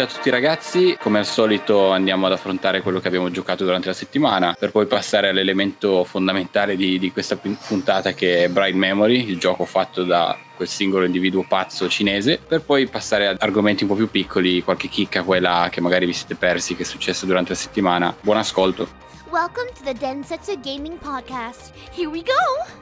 Ciao a tutti ragazzi, come al solito andiamo ad affrontare quello che abbiamo giocato durante la settimana per poi passare all'elemento fondamentale di, di questa puntata che è Bright Memory, il gioco fatto da quel singolo individuo pazzo cinese, per poi passare ad argomenti un po' più piccoli, qualche chicca qua là che magari vi siete persi, che è successo durante la settimana. Buon ascolto. Welcome to the Densetsu Gaming Podcast. Here we go!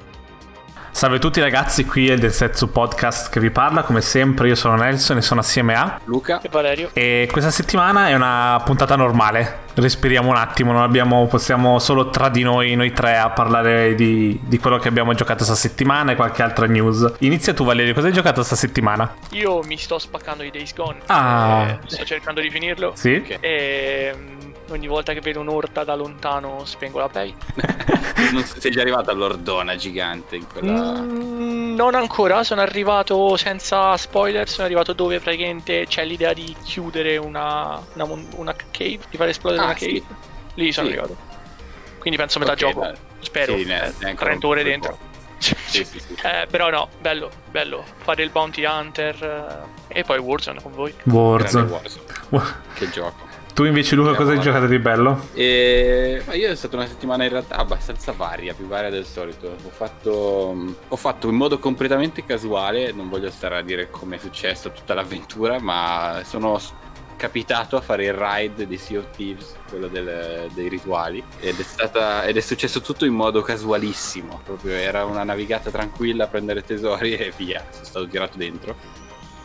Salve a tutti ragazzi, qui è il Densetsu Podcast che vi parla, come sempre io sono Nelson e sono assieme a Luca e Valerio. E questa settimana è una puntata normale, respiriamo un attimo, non abbiamo, possiamo solo tra di noi, noi tre, a parlare di, di quello che abbiamo giocato questa settimana e qualche altra news. Inizia tu Valerio, cosa hai giocato questa settimana? Io mi sto spaccando i Days Gone, ah. Eh, sto cercando di finirlo. Sì? Okay. E ogni volta che vedo un'orta da lontano spengo la pay. non sei già arrivato all'ordona gigante in quella... Mm, non ancora, sono arrivato senza spoiler, sono arrivato dove praticamente c'è l'idea di chiudere una, una, una cave, di far esplodere ah, una cave. Sì. Lì sono sì. arrivato. Quindi penso metà okay, gioco. Dai. Spero. Sì, ne, 30 ore dentro. Sì, sì, sì. Eh, però no, bello, bello. Fare il bounty hunter eh, e poi Warzone con voi. Warzone. Warzone. che gioco. Tu invece Luca cosa hai giocato di bello? E... Ma io è stata una settimana in realtà abbastanza varia, più varia del solito. Ho fatto... Ho fatto in modo completamente casuale, non voglio stare a dire come è successo tutta l'avventura, ma sono capitato a fare il ride di Sea of Thieves, quello del, dei rituali, ed è, stata, ed è successo tutto in modo casualissimo, proprio era una navigata tranquilla a prendere tesori e via, sono stato tirato dentro.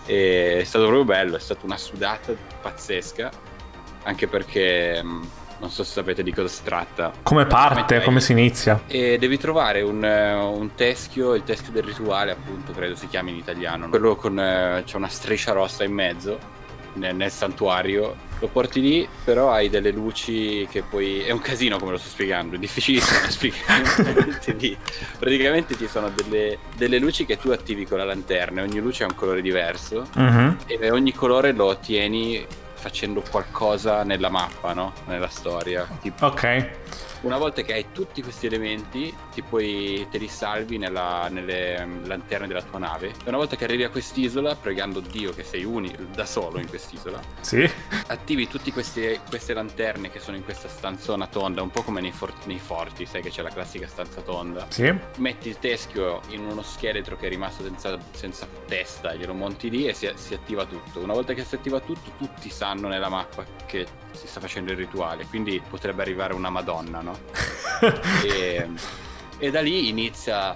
E è stato proprio bello, è stata una sudata pazzesca anche perché mm, non so se sapete di cosa si tratta. Come parte, come, si inizia? E devi trovare un, eh, un, teschio, il teschio del rituale, appunto, credo si chiami in italiano. Quello con eh, c'è una striscia rossa in mezzo nel, nel, santuario. Lo porti lì, però hai delle luci che poi. È un casino come lo sto spiegando, è difficilissimo da spiegare. Praticamente ci sono delle, delle, luci che tu attivi con la lanterna, ogni luce ha un colore diverso. Uh-huh. E ogni colore lo ottieni facendo qualcosa nella mappa, no? Nella storia. Tipo, ok. Una volta che hai tutti questi elementi, ti puoi, te li salvi nella, nelle mm, lanterne della tua nave. E una volta che arrivi a quest'isola, pregando Dio che sei uni da solo in quest'isola, sì. attivi tutte queste, queste lanterne che sono in questa stanzona tonda, un po' come nei, for- nei, forti, sai che c'è la classica stanza tonda. Sì. Metti il teschio in uno scheletro che è rimasto senza, senza testa, glielo monti lì e si, si attiva tutto. Una volta che si attiva tutto, tutti sanno nella mappa che si sta facendo il rituale, quindi potrebbe arrivare una Madonna, no? e, e, da lì inizia,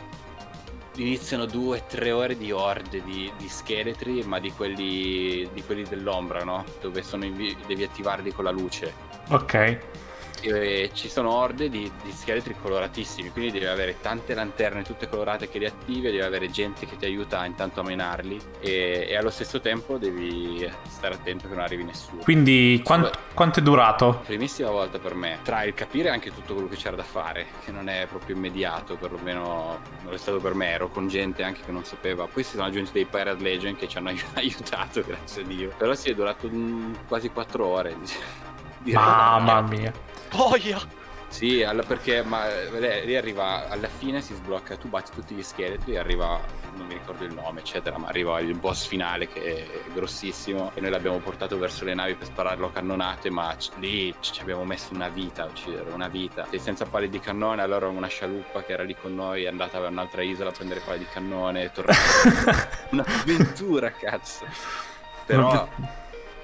iniziano due o tre ore di orde di, di scheletri, ma di quelli, di quelli dell'ombra, no? Dove invi- devi attivarli con la luce. Ok e ci sono orde di, di, scheletri coloratissimi, quindi devi avere tante lanterne tutte colorate che li attivi, devi avere gente che ti aiuta intanto a menarli e, e allo stesso tempo devi stare attento che non arrivi nessuno. Quindi quant, quanto è durato? Primissima volta per me, tra il capire anche tutto quello che c'era da fare, che non è proprio immediato, perlomeno non è stato per me, ero con gente anche che non sapeva. Poi si sono aggiunti dei Pirate Legend che ci hanno aiutato, grazie a Dio. Però sì, è durato quasi quattro ore. Mamma mia. Boia! Sì, alla, perché ma, lì arriva alla fine, si sblocca, tu batti tutti gli scheletri, arriva, non mi ricordo il nome, eccetera, ma arriva il boss finale che è grossissimo e noi l'abbiamo portato verso le navi per spararlo a cannonate, ma c- lì ci abbiamo messo una vita a uccidere, una vita. E senza pali di cannone, allora una scialuppa che era lì con noi è andata a un'altra isola a prendere pali di cannone, è tornata. Un'avventura, cazzo! Però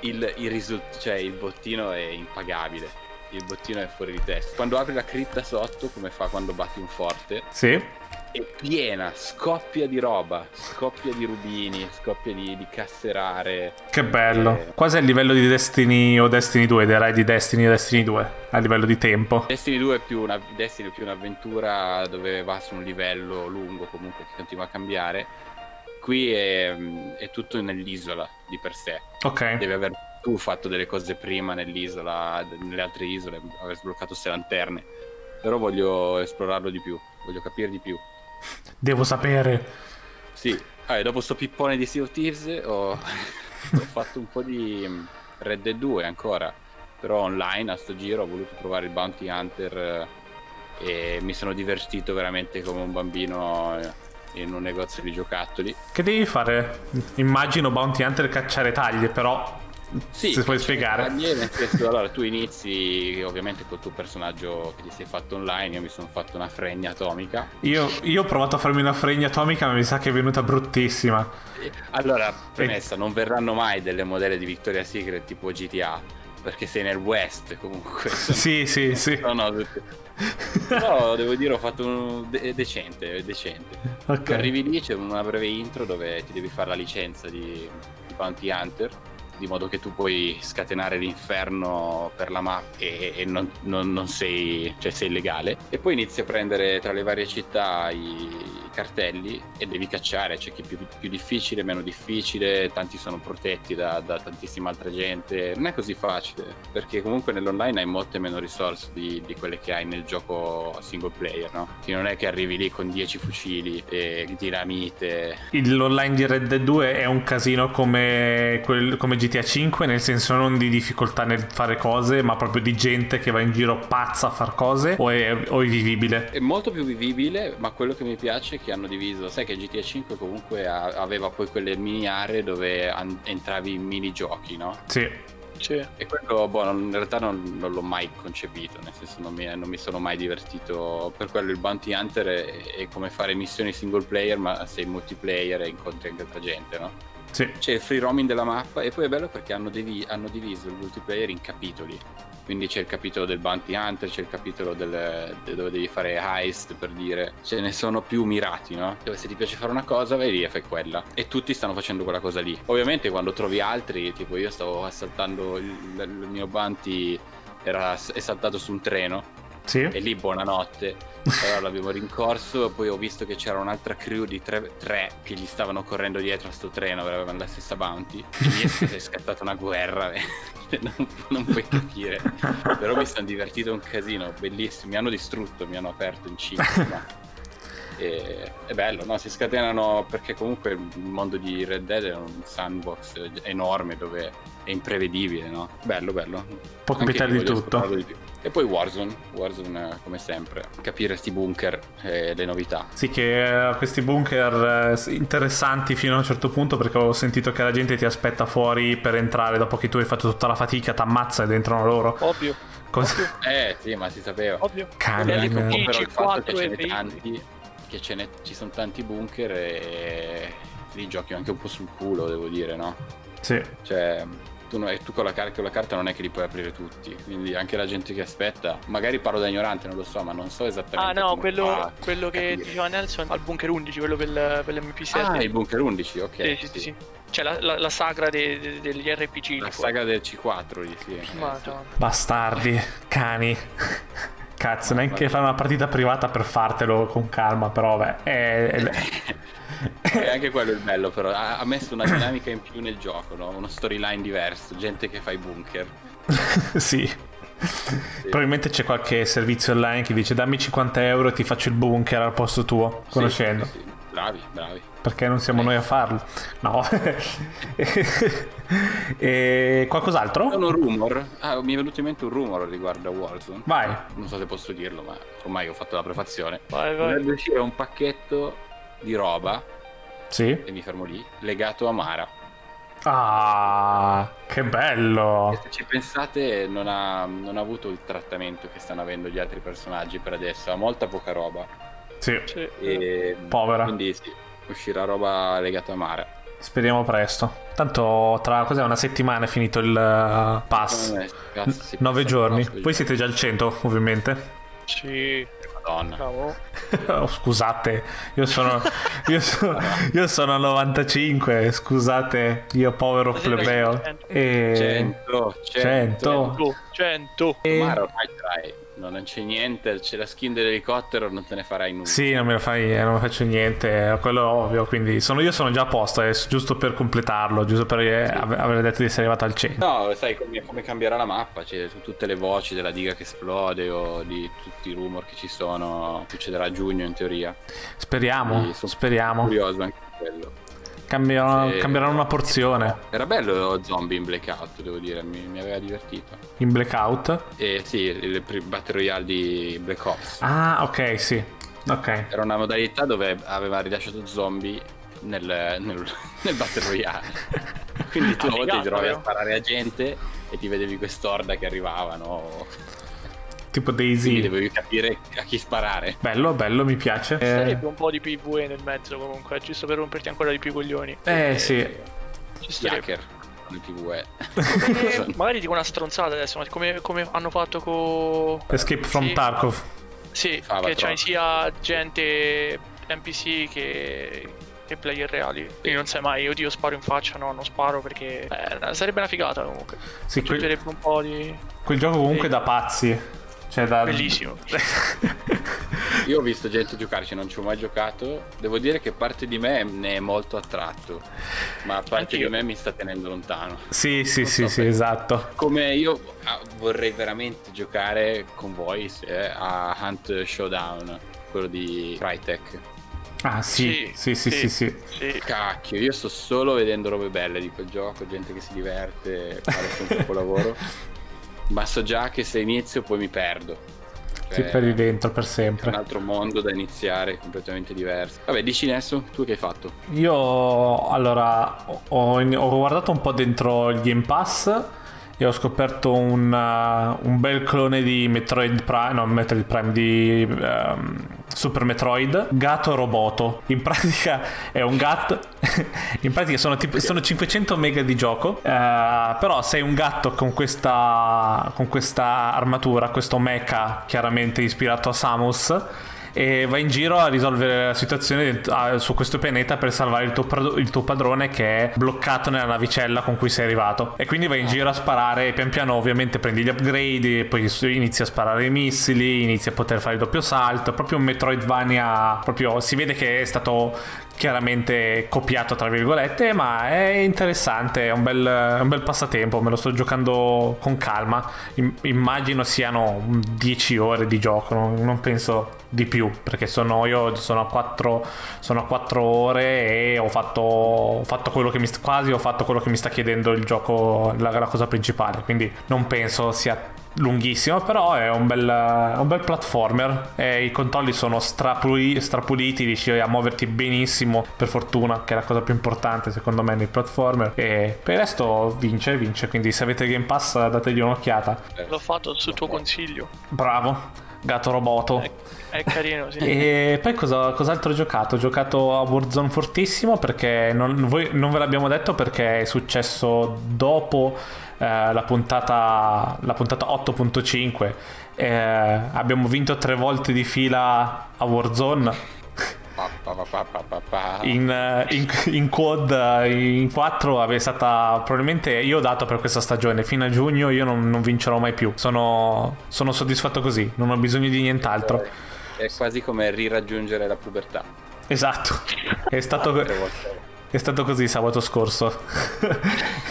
il, il, risult- cioè, il bottino è impagabile il bottino è fuori di testa. Quando apri la cripta sotto, come fa quando batti un forte, sì. è piena, scoppia di roba, scoppia di rubini, scoppia di, di casse rare. Che bello. E... Quasi al livello di Destiny o Destiny 2, direi di Destiny o Destiny 2, a livello di tempo. Destiny 2 è più, una, Destiny è più un'avventura dove va su un livello lungo comunque che continua a cambiare. Qui è, è tutto nell'isola di per sé. Ok. Devi avere tu fatto delle cose prima nell'isola, nelle altre isole, aver sbloccato queste lanterne. Però voglio esplorarlo di più, voglio capire di più. Devo sapere. Sì, ah, dopo sto pippone di Sea of Thieves ho, ho fatto un po' di Red Dead 2 ancora, però online a sto giro ho voluto provare il Bounty Hunter eh, e mi sono divertito veramente come un bambino eh, in un negozio di giocattoli. Che devi fare? Immagino Bounty Hunter cacciare taglie, però Sì, se puoi spiegare. Nel senso, allora tu inizi ovviamente col tuo personaggio che ti sei fatto online, io mi sono fatto una fregna atomica. Io, io ho provato a farmi una fregna atomica ma mi sa che è venuta bruttissima. Allora, premessa, e... non verranno mai delle modelle di Victoria's Secret tipo GTA, perché sei nel West comunque. sì, sì, sì. No, no, Però devo dire ho fatto un de- decente, decente. Okay. Arrivi lì, c'è una breve intro dove ti devi fare la licenza di, di Bounty Hunter di modo che tu puoi scatenare l'inferno per la mappa e, e non, non, non, sei, cioè sei illegale. E poi inizi a prendere tra le varie città i cartelli e devi cacciare, c'è chi è più, più difficile, meno difficile, tanti sono protetti da, da, tantissima altra gente. Non è così facile, perché comunque nell'online hai molte meno risorse di, di quelle che hai nel gioco single player, no? Che non è che arrivi lì con 10 fucili e dinamite. L'online di Red Dead 2 è un casino come, quel, come GTA 5, nel senso non di difficoltà nel fare cose, ma proprio di gente che va in giro pazza a far cose, o è, o è vivibile? È molto più vivibile, ma quello che mi piace è che hanno diviso, sai che GTA 5 comunque aveva poi quelle mini aree dove an- entravi in minigiochi, no? Sì. Sì. E quello, boh, in realtà non, non, l'ho mai concepito, nel senso non mi, non mi, sono mai divertito. Per quello il Bounty Hunter è, è, come fare missioni single player, ma sei multiplayer e incontri anche altra gente, no? Sì. C'è il free roaming della mappa e poi è bello perché hanno, devi, hanno diviso il multiplayer in capitoli. Quindi c'è il capitolo del Bounty Hunter, c'è il capitolo del, de, dove devi fare heist per dire. Ce ne sono più mirati, no? Dove se ti piace fare una cosa vai lì e fai quella. E tutti stanno facendo quella cosa lì. Ovviamente quando trovi altri, tipo io stavo assaltando il, il mio Bounty, era, è saltato su un treno sì. E lì buonanotte. Allora l'abbiamo rincorso. Poi ho visto che c'era un'altra crew di tre, tre che gli stavano correndo dietro a sto treno. Avevano la stessa bounty. E lì è scattata una guerra. non, non, puoi capire. Però mi sono divertito un casino. Bellissimo. Mi hanno distrutto, mi hanno aperto in cima. E, è bello, no? Si scatenano perché comunque il mondo di Red Dead è un sandbox enorme dove è imprevedibile, no? Bello, bello. Può capitare di tutto. Di e poi Warzone, Warzone come sempre, capire sti bunker e le novità. Sì, che uh, questi bunker uh, interessanti fino a un certo punto perché ho sentito che la gente ti aspetta fuori per entrare dopo che tu hai fatto tutta la fatica, t'ammazza ed entrano loro. Ovvio. Cosa? Eh sì, ma si sapeva. Ovvio. Cane. Però il fatto che ce ne tanti, che ce ne, ci sono tanti bunker e lì giochi anche un po' sul culo, devo dire, no? Sì. Cioè tu, no, tu con, la car- con, la carta non è che li puoi aprire tutti, quindi anche la gente che aspetta, magari parlo da ignorante, non lo so, ma non so esattamente. Ah no, quello, quello che diceva Nelson al bunker 11, quello per, per l'MP7. Ah, il bunker 11, ok. Sì, sì, sì. sì. Cioè la, la, la sagra de, de, degli RPG. La saga del C4, sì. Bastardi, cani. Cazzo, neanche fare una partita privata per fartelo con calma, però beh. È. E anche quello è il bello, però. Ha, ha, messo una dinamica in più nel gioco, no? Uno storyline diverso, gente che fa i bunker. sì. sì. Probabilmente c'è qualche servizio online che dice dammi 50 euro e ti faccio il bunker al posto tuo, conoscendo. Sì, sì, bravi, bravi. Perché non siamo eh. noi a farlo? No. e qualcos'altro? È un rumor. Ah, mi è venuto in mente un rumor riguardo a Warzone. Vai. Non so se posso dirlo, ma ormai ho fatto la prefazione. Vai, vai. Dovrebbe uscire un pacchetto di roba. Sì. E mi fermo lì. Legato a Mara. Ah, che bello! E se ci pensate, non ha, non ha, avuto il trattamento che stanno avendo gli altri personaggi per adesso. Ha molta poca roba. Sì. E, Povera. Quindi sì, uscirà roba legata a Mara. Speriamo presto. Tanto tra cos'è una settimana è finito il uh, pass. N- nove giorni. Poi siete già al 100, ovviamente. Sì. Madonna. oh, scusate, io sono, io, sono, io sono a 95, scusate, io povero plebeo. 100, e... 100, 100. 100. 100. E... Ma ormai dai non c'è niente, c'è la skin dell'elicottero, non te ne farai nulla. Sì, non me lo fai, eh, non faccio niente, quello è ovvio, quindi sono, io sono già a posto, è giusto per completarlo, giusto per eh, sì. aver detto di essere arrivato al centro. No, sai come, come cambierà la mappa, cioè, su tutte le voci della diga che esplode o di tutti i rumor che ci sono, succederà a giugno in teoria. Speriamo, speriamo. curioso anche quello. Cambieranno, sì. cambieranno una porzione. Era bello zombie in blackout, devo dire, mi, mi aveva divertito. In blackout? Eh sì, il Battle Royale di Black Ops. Ah, ok, sì. Ok. Era una modalità dove aveva rilasciato zombie nel, nel, nel Battle Royale. Quindi tu a volte ti trovavi a sparare a gente e ti vedevi quest'orda che arrivava, no? Tipo Daisy. Quindi dovevi capire a chi sparare. Bello, bello, mi piace. Sarebbe un po' di PvE nel mezzo comunque, giusto per romperti ancora di più i coglioni. Eh, sì. Ci starebbe. Nel PvE. Eh, magari dico una stronzata adesso, ma come, come hanno fatto con... Escape from sì. Tarkov. Sì, ah, che c'hai sia gente NPC che che player reali. Quindi non sai mai, oddio sparo in faccia, no, non sparo perché eh, sarebbe una figata comunque. Sì, quel... un po' di... Quel gioco comunque sì. da pazzi. Cioè da... Bellissimo. Io ho visto gente giocarci, non ci ho mai giocato. Devo dire che parte di me ne è molto attratto, ma parte Anch'io. di me mi sta tenendo lontano. Sì, sì, sì, so sì, esatto. Come io ah, vorrei veramente giocare con voi eh, a Hunt Showdown, quello di Crytek. Ah sì sì sì, sì, sì, sì, Cacchio, io sto solo vedendo robe belle di quel gioco, gente che si diverte, fare un capolavoro. So già che se inizio poi mi perdo. Cioè, Ti perdi dentro per sempre. È un altro mondo da iniziare, completamente diverso. Vabbè, dici Nesso, tu che hai fatto? Io, allora, ho, ho guardato un po' dentro il Game Pass e ho scoperto un, uh, un bel clone di Metroid Prime, no, Metroid Prime di um, Super Metroid, Gato Roboto. In pratica è un gatto, in pratica sono, tipo, sono 500 mega di gioco, uh, però sei un gatto con questa, con questa armatura, questo mecha chiaramente ispirato a Samus e vai in giro a risolvere la situazione su questo pianeta per salvare il tuo, il tuo, padrone che è bloccato nella navicella con cui sei arrivato. E quindi vai in giro a sparare pian piano ovviamente prendi gli upgrade, poi inizi a sparare i missili, inizi a poter fare il doppio salto, proprio un Metroidvania, proprio si vede che è stato chiaramente copiato tra virgolette ma è interessante è un bel, un bel passatempo me lo sto giocando con calma. Immagino siano 10 ore di gioco non, non penso di più perché sono io sono a 4, sono a 4 ore e ho fatto, ho fatto quello che mi quasi ho fatto quello che mi sta chiedendo il gioco la, la cosa principale quindi non penso sia lunghissimo, però è un bel, un bel platformer. E I controlli sono strapuli, strapuliti, riesci a muoverti benissimo, per fortuna, che è la cosa più importante secondo me nei platformer. E per il resto vince, vince. Quindi se avete Game Pass dategli un'occhiata. L'ho fatto su tuo consiglio. Bravo. Gatto roboto. È, è carino, sì. E poi cosa, cos'altro ho giocato? Ho giocato a Warzone fortissimo perché non, voi, non ve l'abbiamo detto perché è successo dopo eh, la, puntata, la puntata 8.5. Eh, abbiamo vinto tre volte di fila a Warzone. In, eh, in, in, quad in 4 è stata probabilmente io ho dato per questa stagione. Fino a giugno io non, non vincerò mai più. Sono, sono, soddisfatto così. Non ho bisogno di nient'altro. È quasi come riraggiungere la pubertà. Esatto. È stato è stato così sabato scorso.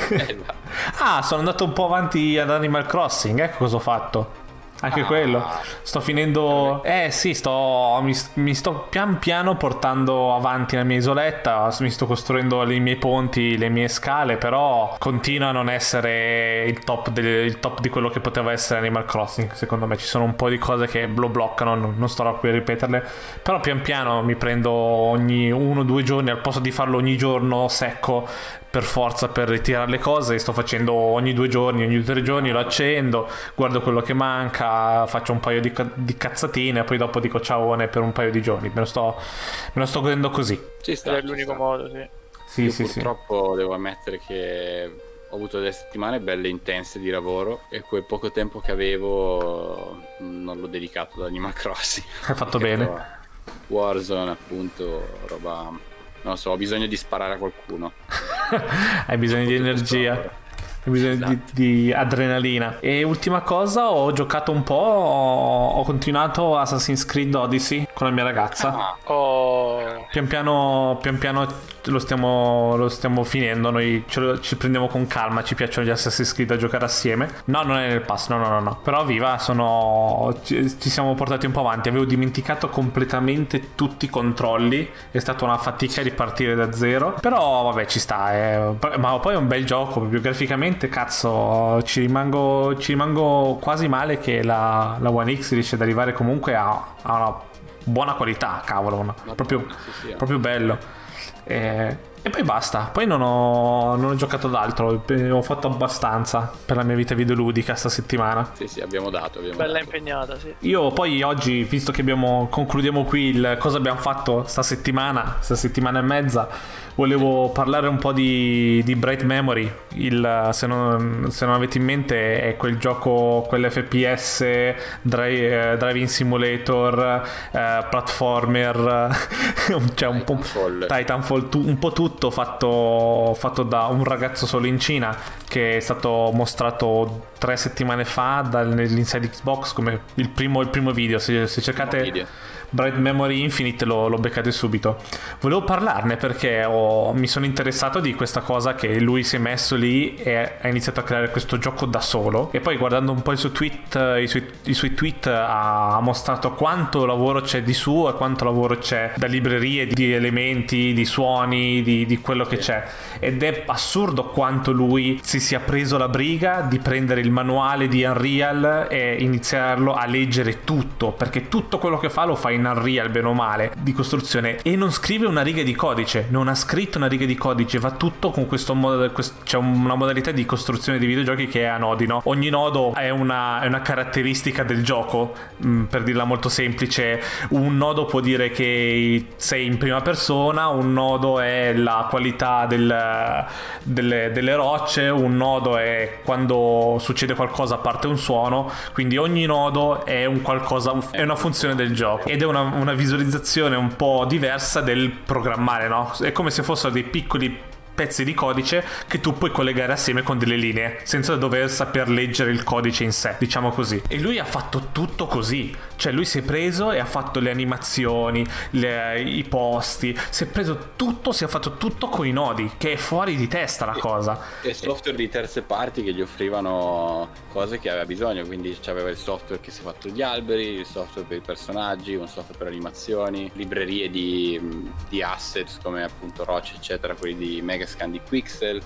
Esatto. ah, sono andato un po' avanti ad Animal Crossing, ecco cosa ho fatto. Anche ah. quello. Sto finendo. Eh sì, sto. Mi, mi, sto pian piano portando avanti la mia isoletta. Mi sto costruendo i miei ponti, le mie scale. Però continua a non essere il top, del, il top di quello che poteva essere Animal Crossing. Secondo me ci sono un po' di cose che lo bloccano. Non, non starò qui a ripeterle. Però pian piano mi prendo ogni uno o due giorni. Al posto di farlo ogni giorno secco, per forza per ritirare le cose. Sto facendo ogni due giorni, ogni tre giorni lo accendo, guardo quello che manca, faccio un paio di, di cazzatine e poi dopo dico ciao per un paio di giorni. Me lo sto, me lo sto godendo così. Ci sta, è l'unico sta. modo, sì. Sì, sì, purtroppo sì. devo ammettere che ho avuto delle settimane belle intense di lavoro e quel poco tempo che avevo non l'ho dedicato ad Animal Crossing. Hai fatto bene. Warzone appunto, roba non so, ho bisogno di sparare a qualcuno. Hai bisogno di energia. Hai bisogno esatto. di, di, adrenalina. E ultima cosa, ho giocato un po', ho, ho, continuato Assassin's Creed Odyssey con la mia ragazza. Ah, oh. Pian piano, pian piano lo stiamo, lo stiamo finendo. Noi lo, ci prendiamo con calma. Ci piacciono gli Assassin's Creed da giocare assieme. No, non è nel pass. No, no, no. no. Però viva, sono, ci, ci, siamo portati un po' avanti. Avevo dimenticato completamente tutti i controlli. È stata una fatica ripartire da zero. Però vabbè, ci sta. Eh. Ma poi è un bel gioco. Proprio graficamente, cazzo, ci rimango, ci rimango quasi male che la, la One X riesce ad arrivare comunque a, a una buona qualità, cavolo. Una, proprio, proprio bello. E, e poi basta. Poi non ho, non ho giocato ad altro. Ho fatto abbastanza per la mia vita videoludica sta settimana. Sì, sì, abbiamo dato. Abbiamo Bella dato. impegnata, sì. Io poi oggi, visto che abbiamo, concludiamo qui il cosa abbiamo fatto sta settimana, sta settimana e mezza, volevo parlare un po' di, di Bright Memory. Il, se, non, se, non, avete in mente, è quel gioco, quell'FPS, drive, eh, Driving Simulator, eh, platformer, cioè un po' Titanfall, tu, un po' tutto fatto, fatto da un ragazzo solo in Cina che è stato mostrato tre settimane fa dall'Inside Xbox come il primo, il primo video. Se, se cercate. Video Bright Memory Infinite lo, lo beccate subito. Volevo parlarne perché ho, mi sono interessato di questa cosa che lui si è messo lì e ha iniziato a creare questo gioco da solo. E poi guardando un po' i suoi tweet, i suoi, i suoi tweet ha mostrato quanto lavoro c'è di suo e quanto lavoro c'è da librerie di elementi, di suoni, di, di quello che c'è. Ed è assurdo quanto lui si sia preso la briga di prendere il manuale di Unreal e iniziarlo a leggere tutto, perché tutto quello che fa lo fa in in Unreal bene o male di costruzione e non scrive una riga di codice non ha scritto una riga di codice va tutto con questo modo c'è cioè una modalità di costruzione di videogiochi che è a nodi no? ogni nodo è una, è una caratteristica del gioco mh, mm, per dirla molto semplice un nodo può dire che sei in prima persona un nodo è la qualità del, delle, delle rocce un nodo è quando succede qualcosa parte un suono quindi ogni nodo è un qualcosa è una funzione del gioco ed è una, una visualizzazione un po' diversa del programmare, no? È come se fossero dei piccoli pezzi di codice che tu puoi collegare assieme con delle linee senza dover saper leggere il codice in sé, diciamo così. E lui ha fatto tutto così, cioè lui si è preso e ha fatto le animazioni, le, i posti, si è preso tutto, si è fatto tutto con i nodi, che è fuori di testa la cosa. E software di terze parti che gli offrivano cose che aveva bisogno, quindi c'aveva il software che si è fatto gli alberi, il software per i personaggi, un software per animazioni, librerie di, di assets come appunto rocce eccetera, quelli di Mega Megascan di Quixel.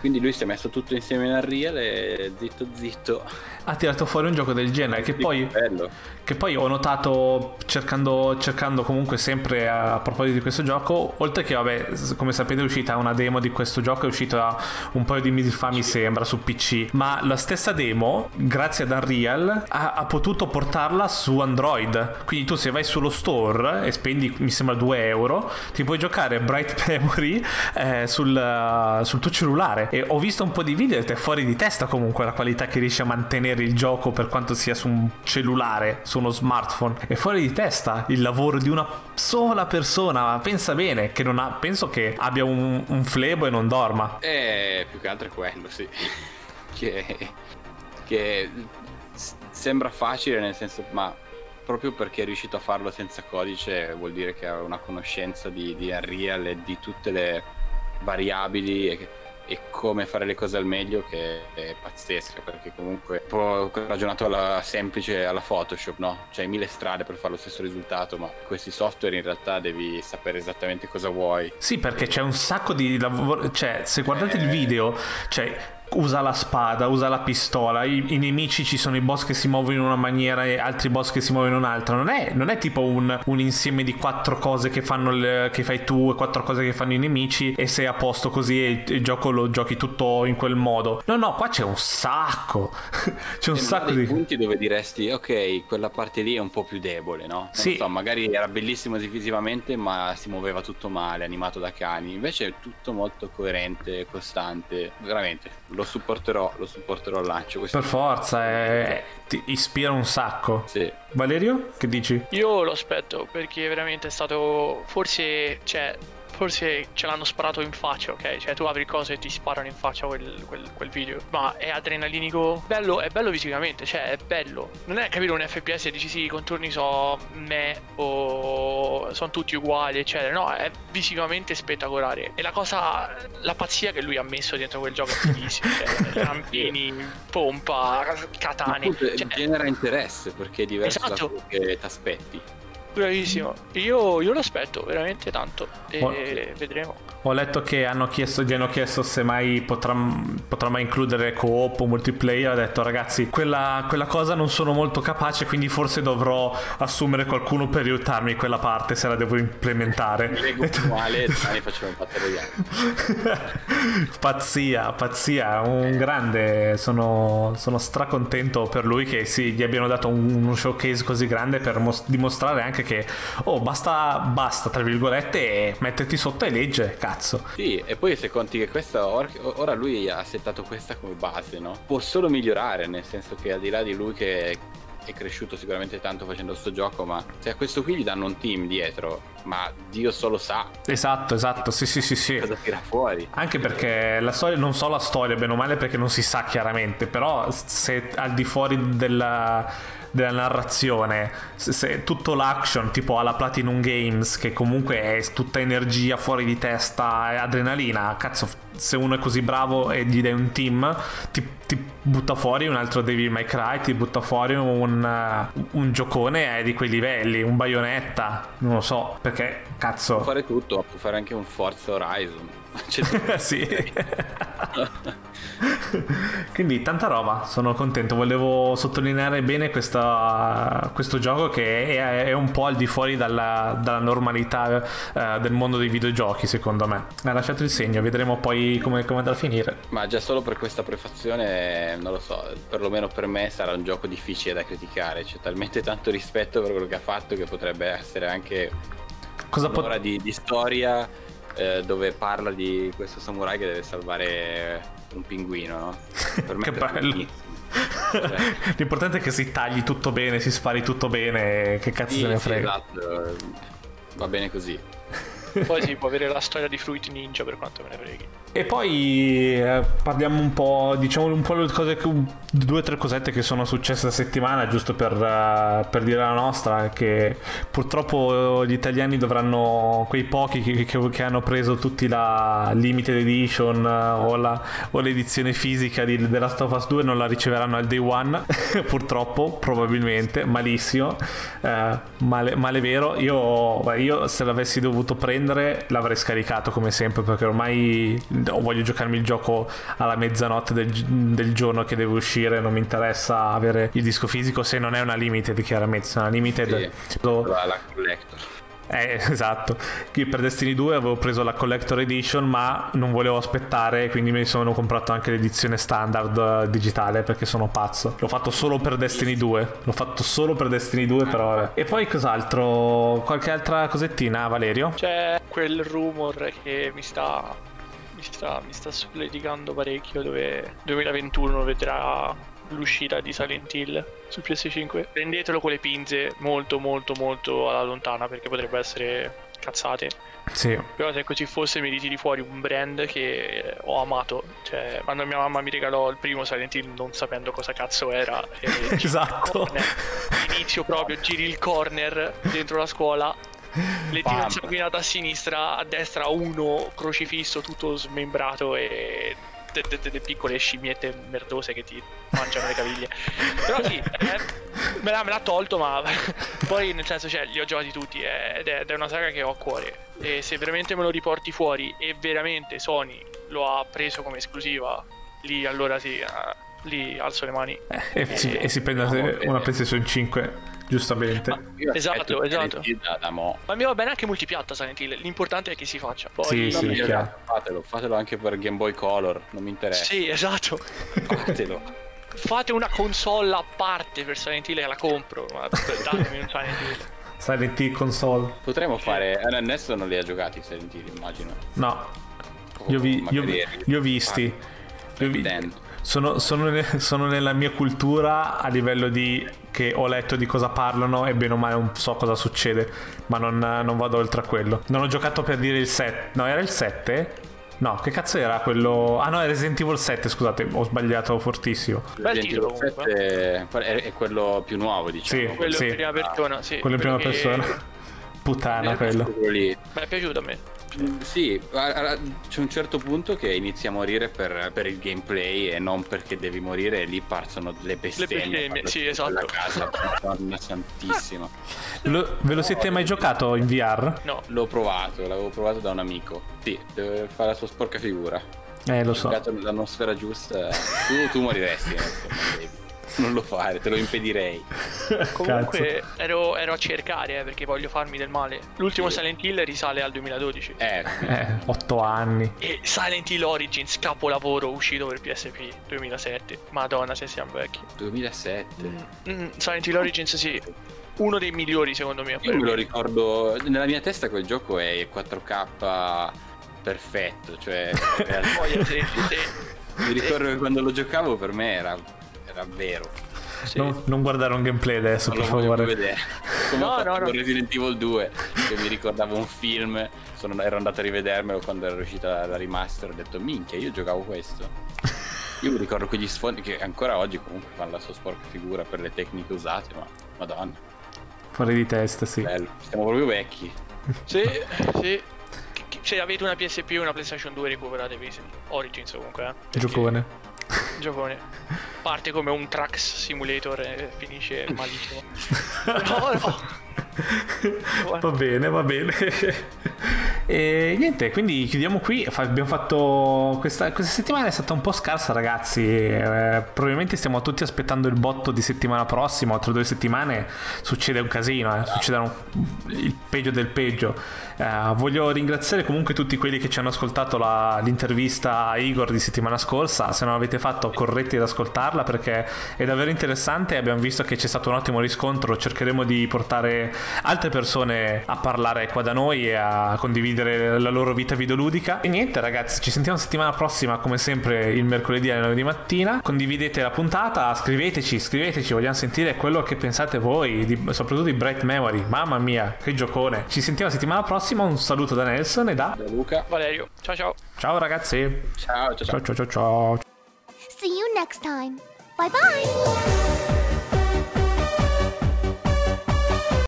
Quindi lui si è messo tutto insieme in Unreal e zitto zitto ha tirato fuori un gioco del genere che poi, che poi ho notato cercando, cercando, comunque sempre a, a, proposito di questo gioco oltre che vabbè come sapete è uscita una demo di questo gioco è uscita un paio di mesi fa mi sembra su PC ma la stessa demo grazie ad Unreal ha, ha potuto portarla su Android. Quindi tu se vai sullo store e spendi mi sembra 2 euro ti puoi giocare Bright Memory eh, sul, sul tuo cellulare. E ho visto un po' di video ed è fuori di testa comunque la qualità che riesce a mantenere tenere il gioco per quanto sia su un cellulare, su uno smartphone. È fuori di testa il lavoro di una sola persona. Pensa bene, che non ha, penso che abbia un, un flebo e non dorma. Eh, più che altro è quello, sì. che, che sembra facile nel senso, ma proprio perché è riuscito a farlo senza codice vuol dire che ha una conoscenza di, di Unreal e di tutte le variabili e come fare le cose al meglio che è pazzesca perché comunque ho ragionato alla semplice alla Photoshop no? C'hai mille strade per fare lo stesso risultato ma questi software in realtà devi sapere esattamente cosa vuoi Sì perché c'è un sacco di lavoro cioè se guardate eh... il video cioè usa la spada, usa la pistola, I, i, nemici ci sono i boss che si muovono in una maniera e altri boss che si muovono in un'altra. Non è, non è tipo un, un, insieme di quattro cose che, le, che, fai tu e quattro cose che fanno i nemici e sei a posto così e il gioco lo giochi tutto in quel modo. No, no, qua c'è un sacco. c'è un e sacco di punti dove diresti ok, quella parte lì è un po' più debole, no? Non sì. so, magari era bellissimo visivamente, ma si muoveva tutto male, animato da cani. Invece è tutto molto coerente, costante. Veramente, lo lo supporterò, lo supporterò al lancio. Per forza, è... ti ispira un sacco. Sì. Valerio, che dici? Io lo aspetto perché veramente è stato forse, cioè, forse ce l'hanno sparato in faccia, ok? Cioè tu apri cose e ti sparano in faccia quel, quel, quel video. Ma è adrenalinico. Bello, è bello visivamente, cioè è bello. Non è capire un FPS e dici sì, i contorni sono me o sono tutti uguali, eccetera. No, è visivamente spettacolare. E la cosa, la pazzia che lui ha messo dentro quel gioco è bellissima. cioè, rampini, pompa, katane. Cioè, genera interesse perché è diverso esatto. da quello che ti aspetti. Bravissimo. Io, io lo aspetto veramente tanto e oh. vedremo. Ho letto che hanno chiesto, gli hanno chiesto se mai potrà, potrà mai includere co-op o multiplayer. Ha detto ragazzi, quella, quella, cosa non sono molto capace, quindi forse dovrò assumere qualcuno per aiutarmi in quella parte se la devo implementare. Leggo male, domani facciamo un patto Pazzia, pazzia, un grande. Sono, sono stracontento per lui che sì, gli abbiano dato un, uno showcase così grande per mos- dimostrare anche che, oh, basta, basta, tra virgolette, e metterti sotto e legge, cazzo. Sì, e poi se conti che questa, ora lui ha settato questa come base, no? Può solo migliorare, nel senso che al di là di lui che è cresciuto sicuramente tanto facendo questo gioco, ma se a questo qui gli danno un team dietro, ma Dio solo sa. Esatto, esatto, sì, sì, sì, sì. Cosa tira fuori. Anche perché la storia, non so la storia, bene o male, perché non si sa chiaramente, però se al di fuori della della narrazione, se, se tutto l'action tipo alla Platinum Games, che comunque è tutta energia fuori di testa e adrenalina, cazzo, se uno è così bravo e gli dai un team, ti, ti butta fuori un altro Devil May Cry, ti butta fuori un, uh, un giocone di quei livelli, un baionetta, non lo so, perché cazzo... Può fare tutto, può fare anche un Forza Horizon. sì. Quindi tanta roba, sono contento. Volevo sottolineare bene questa, questo gioco che è, è, un po' al di fuori dalla, dalla normalità uh, del mondo dei videogiochi, secondo me. Ha lasciato il segno, vedremo poi come, come andrà a finire. Ma già solo per questa prefazione, non lo so, perlomeno per me sarà un gioco difficile da criticare. C'è talmente tanto rispetto per quello che ha fatto che potrebbe essere anche Cosa un'ora pot- di, di storia eh, dove parla di questo samurai che deve salvare un pinguino, no? Per me che bello. Cioè. L'importante è che si tagli tutto bene, si spari tutto bene, che cazzo sì, se ne frega. Sì, esatto, va bene così. Poi si può avere la storia di Fruit Ninja per quanto me ne freghi. E poi eh, parliamo un po', diciamo un po' le cose, due o tre cosette che sono successe la settimana, giusto per, uh, per, dire la nostra, che purtroppo gli italiani dovranno, quei pochi che, che, che hanno preso tutti la limited edition uh, o, la, o, l'edizione fisica di, della Last of Us 2 non la riceveranno al day one, purtroppo, probabilmente, malissimo, uh, male, male, vero. Io, io se l'avessi dovuto prendere l'avrei scaricato come sempre perché ormai voglio giocarmi il gioco alla mezzanotte del, del, giorno che deve uscire, non mi interessa avere il disco fisico se non è una limited, chiaramente, se è una limited... Sì, la collector. Eh, esatto. Io per Destiny 2 avevo preso la Collector Edition, ma non volevo aspettare, quindi mi sono comprato anche l'edizione standard eh, digitale perché sono pazzo. L'ho fatto solo per Destiny 2. L'ho fatto solo per Destiny 2, però vabbè. E poi cos'altro? Qualche altra cosettina, Valerio? C'è quel rumor che mi sta sta, mi sta parecchio dove 2021 vedrà l'uscita di Silent Hill sul PS5. Prendetelo con le pinze molto molto molto alla lontana perché potrebbe essere cazzate. Sì. Però se così fosse mi ritiri fuori un brand che ho amato. Cioè, quando mia mamma mi regalò il primo Silent Hill non sapendo cosa cazzo era. esatto. Inizio proprio, giri il corner dentro la scuola Lettina sanguinata a sinistra, a destra uno crocifisso tutto smembrato e delle de- de- piccole scimmiette merdose che ti mangiano le caviglie. Però sì, eh, me, l'ha, me, l'ha, tolto, ma poi nel senso, cioè, li ho giocati tutti eh, ed, è, ed, è, una saga che ho a cuore. E se veramente me lo riporti fuori e veramente Sony lo ha preso come esclusiva, lì allora sì, eh, lì alzo le mani. Eh, e, e, si, e si prende una PlayStation 5 giustamente. esatto, esatto. Da, da Ma mi va bene anche multipiatta Silent Hill. L'importante è che si faccia. Poi sì, sì, fatelo, fatelo anche per Game Boy Color, non mi interessa. Sì, esatto. Fatelo. Fate una console a parte per Silent Hill e la compro. Ma datemi un Silent Hill. Silent Hill console. Potremmo fare. Adesso non li ha giocati Silent Hill, immagino. No. Io, vi, io, io ho visti. Io vi, sono, sono, ne, sono, nella mia cultura a livello di che ho letto di cosa parlano e bene o male non so cosa succede, ma non, non vado oltre a quello. Non ho giocato per dire il 7, no era il 7? No, che cazzo era quello? Ah no, è Resident Evil 7, scusate, ho sbagliato fortissimo. Resident Evil 7 è, quello più nuovo, diciamo. Sì, quello sì. in prima persona, sì. Quello in prima persona. Puttana quello. quello lì. Mi è piaciuto a me. Sì, c'è un certo punto che inizi a morire per, per, il gameplay e non perché devi morire e lì partono le bestemmie. Le bestemmie, sì, esatto. casa, Madonna santissima. Lo, ve lo siete mai giocato in VR? No. L'ho provato, l'avevo provato da un amico. Sì, deve fare la sua sporca figura. Eh, lo so. L'atmosfera giusta. Tu, tu moriresti. Eh, non lo fare, te lo impedirei. Comunque ero, ero, a cercare eh, perché voglio farmi del male. L'ultimo sì. Silent Hill risale al 2012. Eh, eh, 8 anni. E Silent Hill Origins, capolavoro uscito per PSP 2007. Madonna, se siamo vecchi. 2007. Mm, mm, Silent Hill Origins, sì. Uno dei migliori secondo me. Io me lo ricordo, nella mia testa quel gioco è 4K perfetto, cioè... Mi ricordo che quando lo giocavo per me era era vero. Sì. Non, non, guardare un gameplay adesso, non per favore. vedere. Come no, no, no. Resident Evil 2, che mi ricordavo un film, sono, ero andato a rivedermelo quando era uscita la remaster, ho detto minchia, io giocavo questo. Io mi ricordo quegli sfondi che ancora oggi comunque fanno la sua sporca figura per le tecniche usate, ma madonna. Fuori di testa, sì. Bello, siamo proprio vecchi. sì, sì. Se avete una PSP o una PlayStation 2 recuperatevi Origins comunque, eh. Perché... Giocone. Giocone. Parte come un Trax Simulator e finisce malissimo. no, no. Va bene, va bene. E niente, quindi chiudiamo qui. Abbiamo fatto. Questa, questa settimana è stata un po' scarsa, ragazzi. Eh, probabilmente stiamo tutti aspettando il botto di settimana prossima. Tra due settimane succede un casino, eh. succederà il peggio del peggio. Eh, voglio ringraziare comunque tutti quelli che ci hanno ascoltato la, l'intervista a Igor di settimana scorsa. Se non l'avete fatto, corretti ad ascoltarla perché è davvero interessante. Abbiamo visto che c'è stato un ottimo riscontro. Cercheremo di portare altre persone a parlare qua da noi e a condividere la loro vita videoludica. E niente ragazzi, ci sentiamo settimana prossima come sempre il mercoledì alle 9 di mattina. Condividete la puntata, scriveteci, scriveteci, vogliamo sentire quello che pensate voi, di, soprattutto di Bright Memory. Mamma mia, che giocone. Ci sentiamo settimana prossima, un saluto da Nelson e da, da Luca. Valerio. Ciao ciao. Ciao ragazzi. Ciao ciao ciao. ciao, ciao, ciao. See you next time. Bye bye.